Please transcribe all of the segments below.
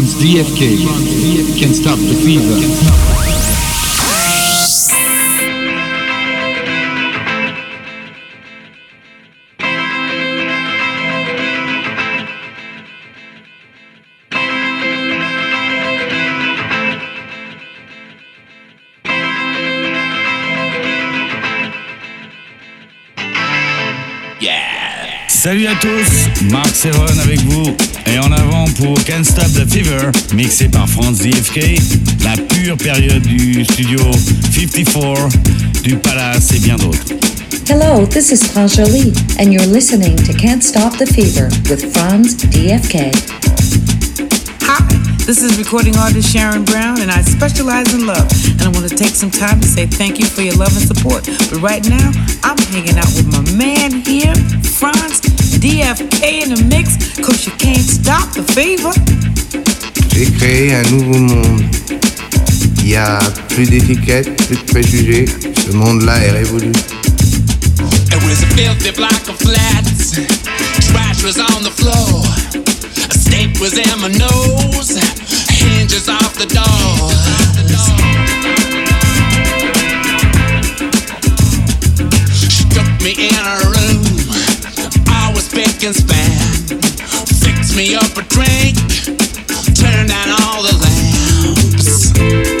Franz DFK. Can't stop the fever. Salut à tous, Mark Seven avec vous. Et en avant pour Can't Stop the Fever, mixé par Franz DFK, la pure période du studio 54, du Palace et bien d'autres. Hello, this is Franz Jolie, and you're listening to Can't Stop the Fever with Franz DFK. Hi. This is recording artist Sharon Brown, and I specialize in love. And I want to take some time to say thank you for your love and support. But right now, I'm hanging out with my man here, Franz DFK in the mix, cause you can't stop the fever. J'ai créé un nouveau monde. Il y a plus d'étiquettes, plus de préjugés. Ce monde-là est révolu. It was a filthy block of flats. Trash was on the floor. A steak was in my nose. hinges off the door. She took me in her room. Spick and span. Fixed me up a drink. Turned down all the lamps.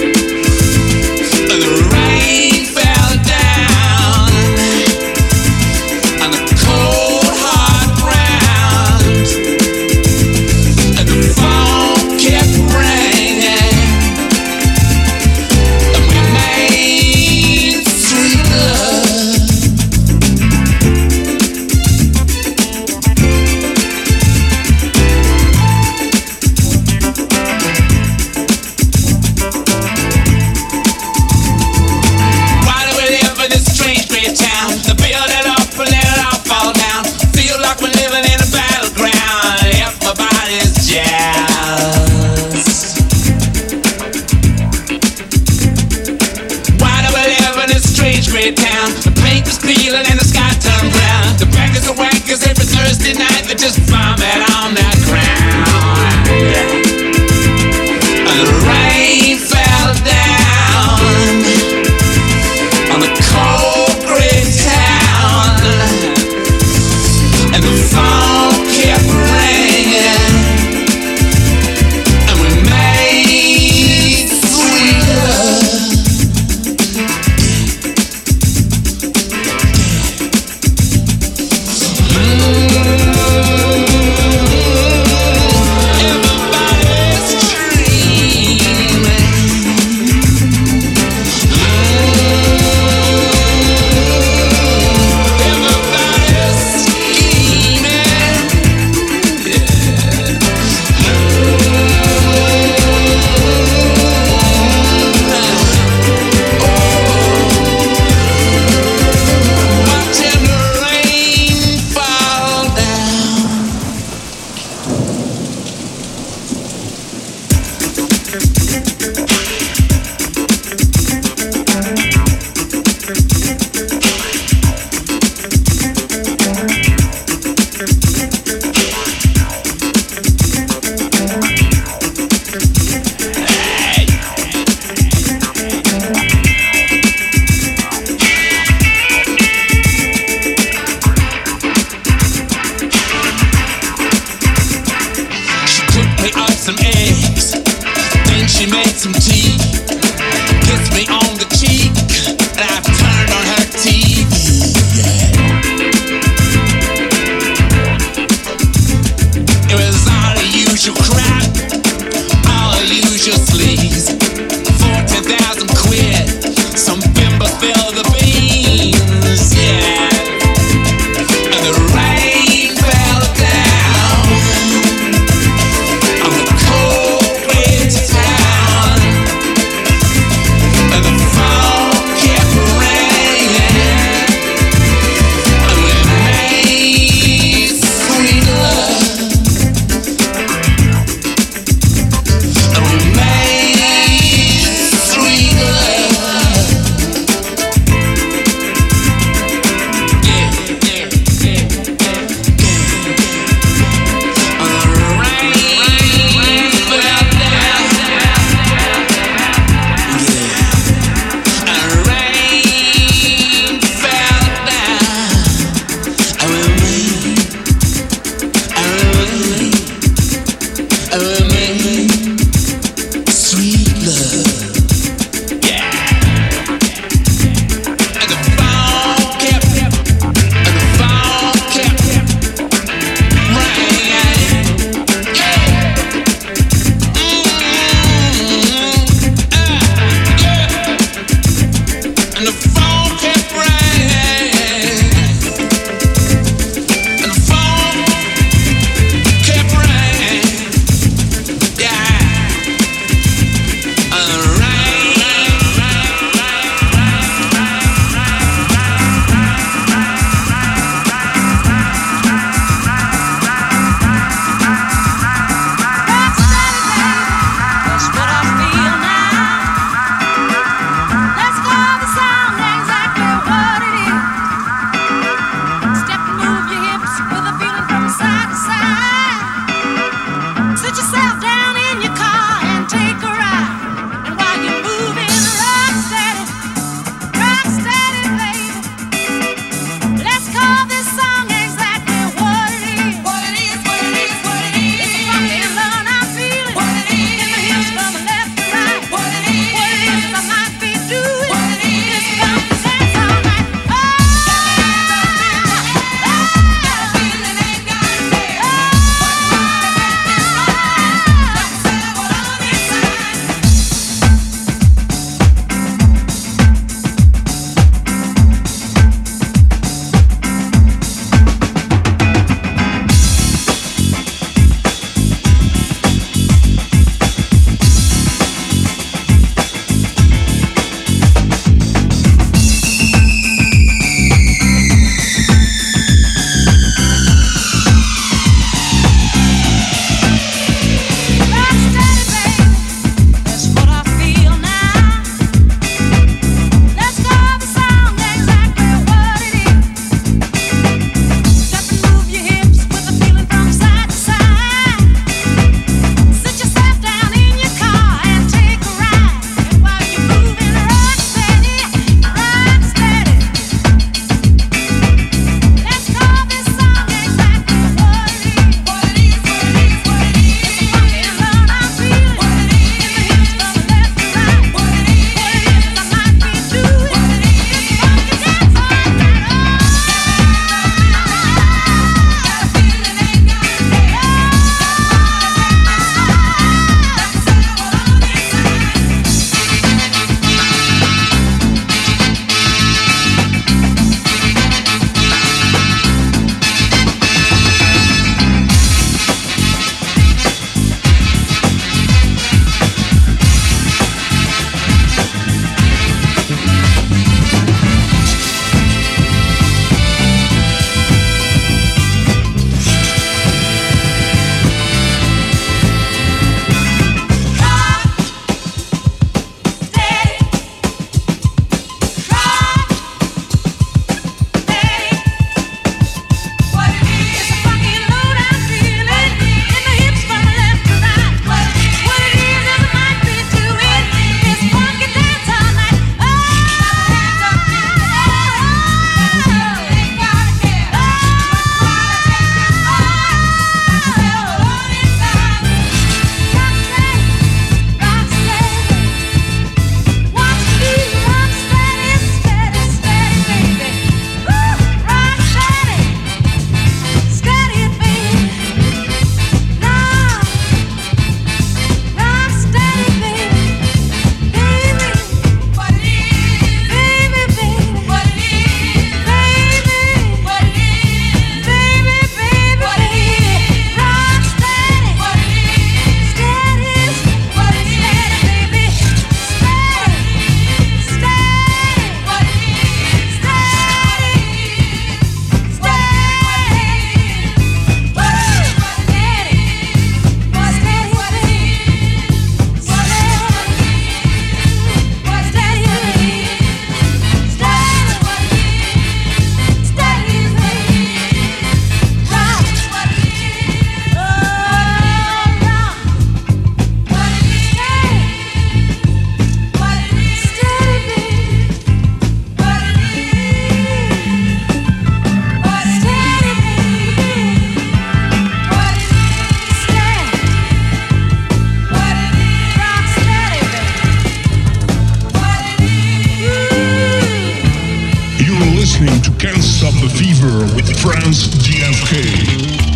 The fever with Franz DFK.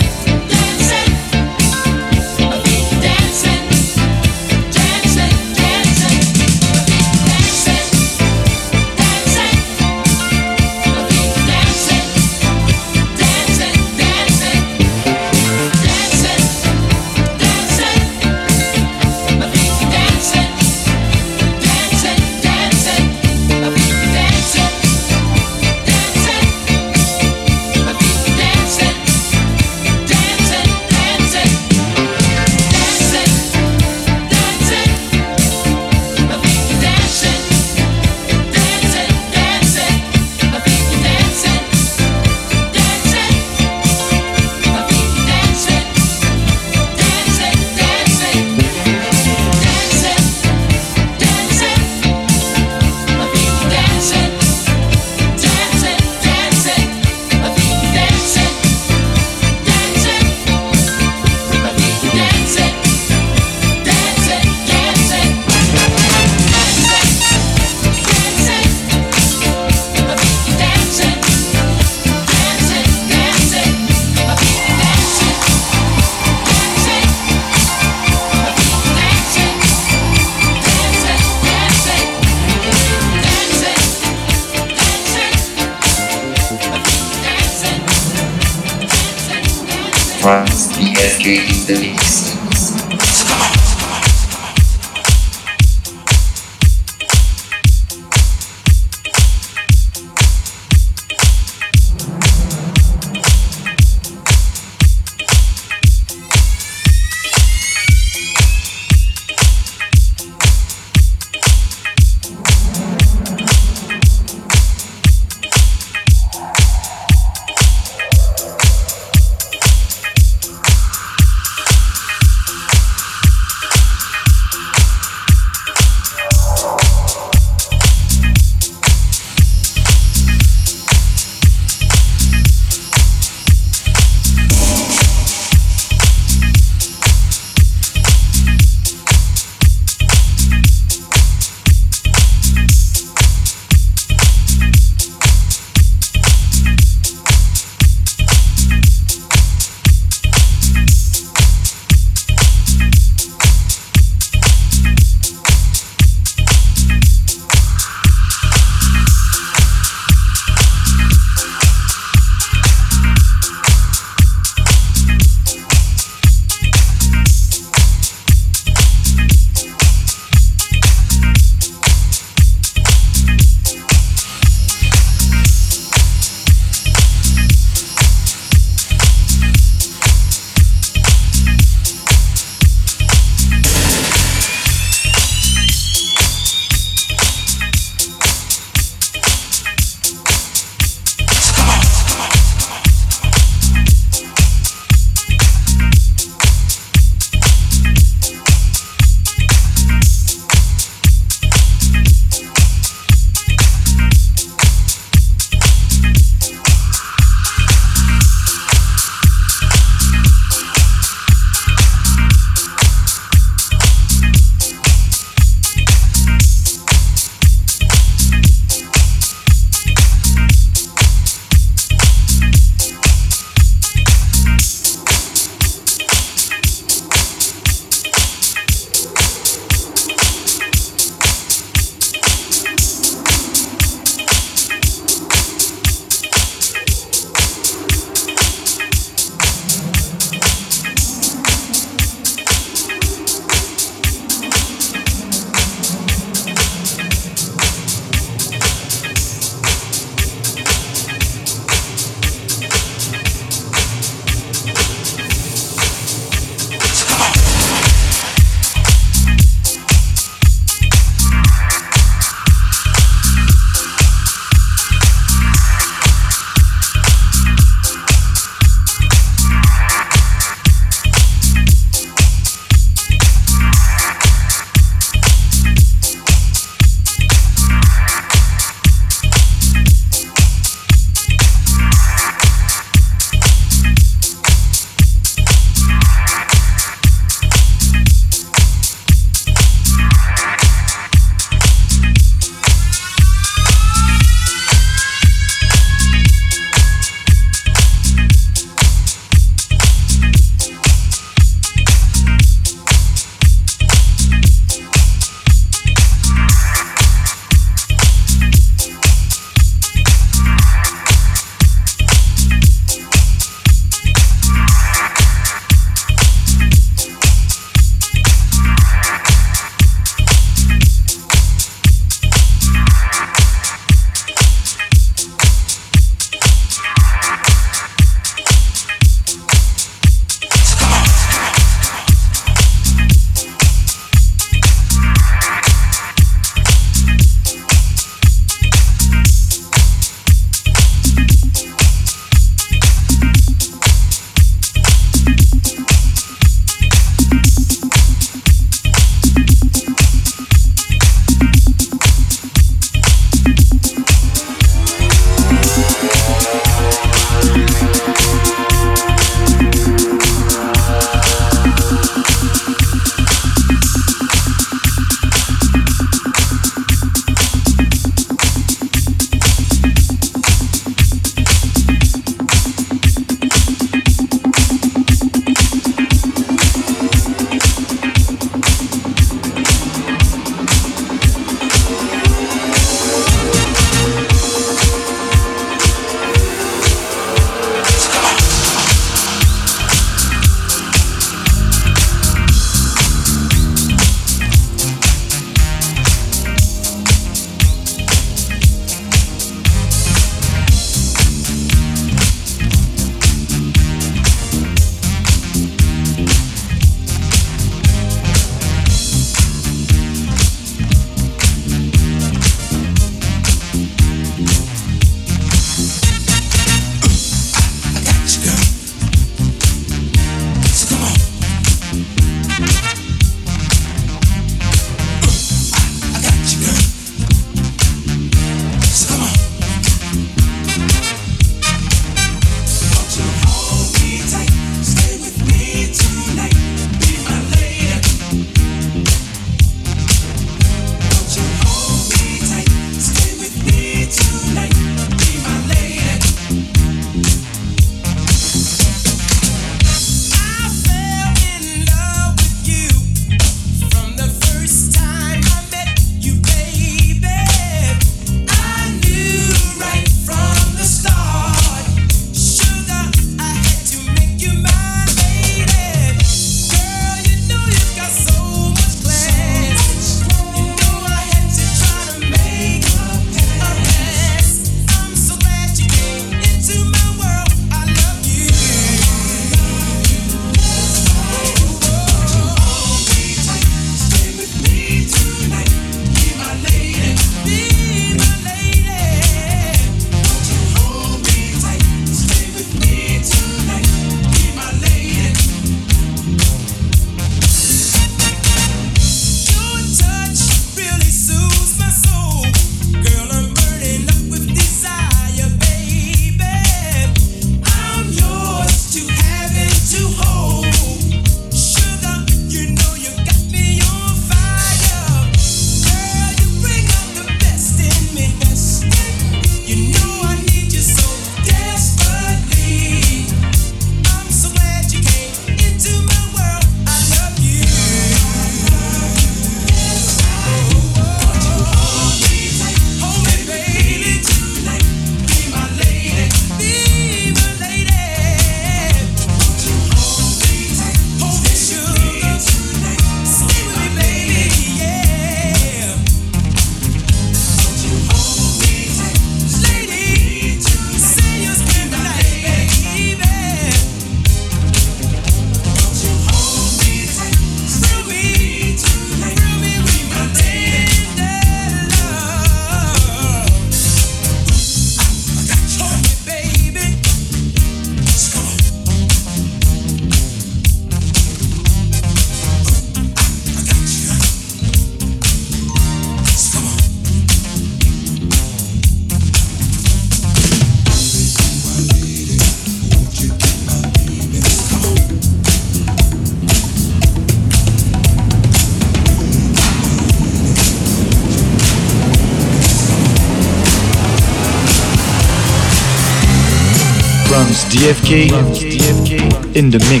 DFK, in the mix,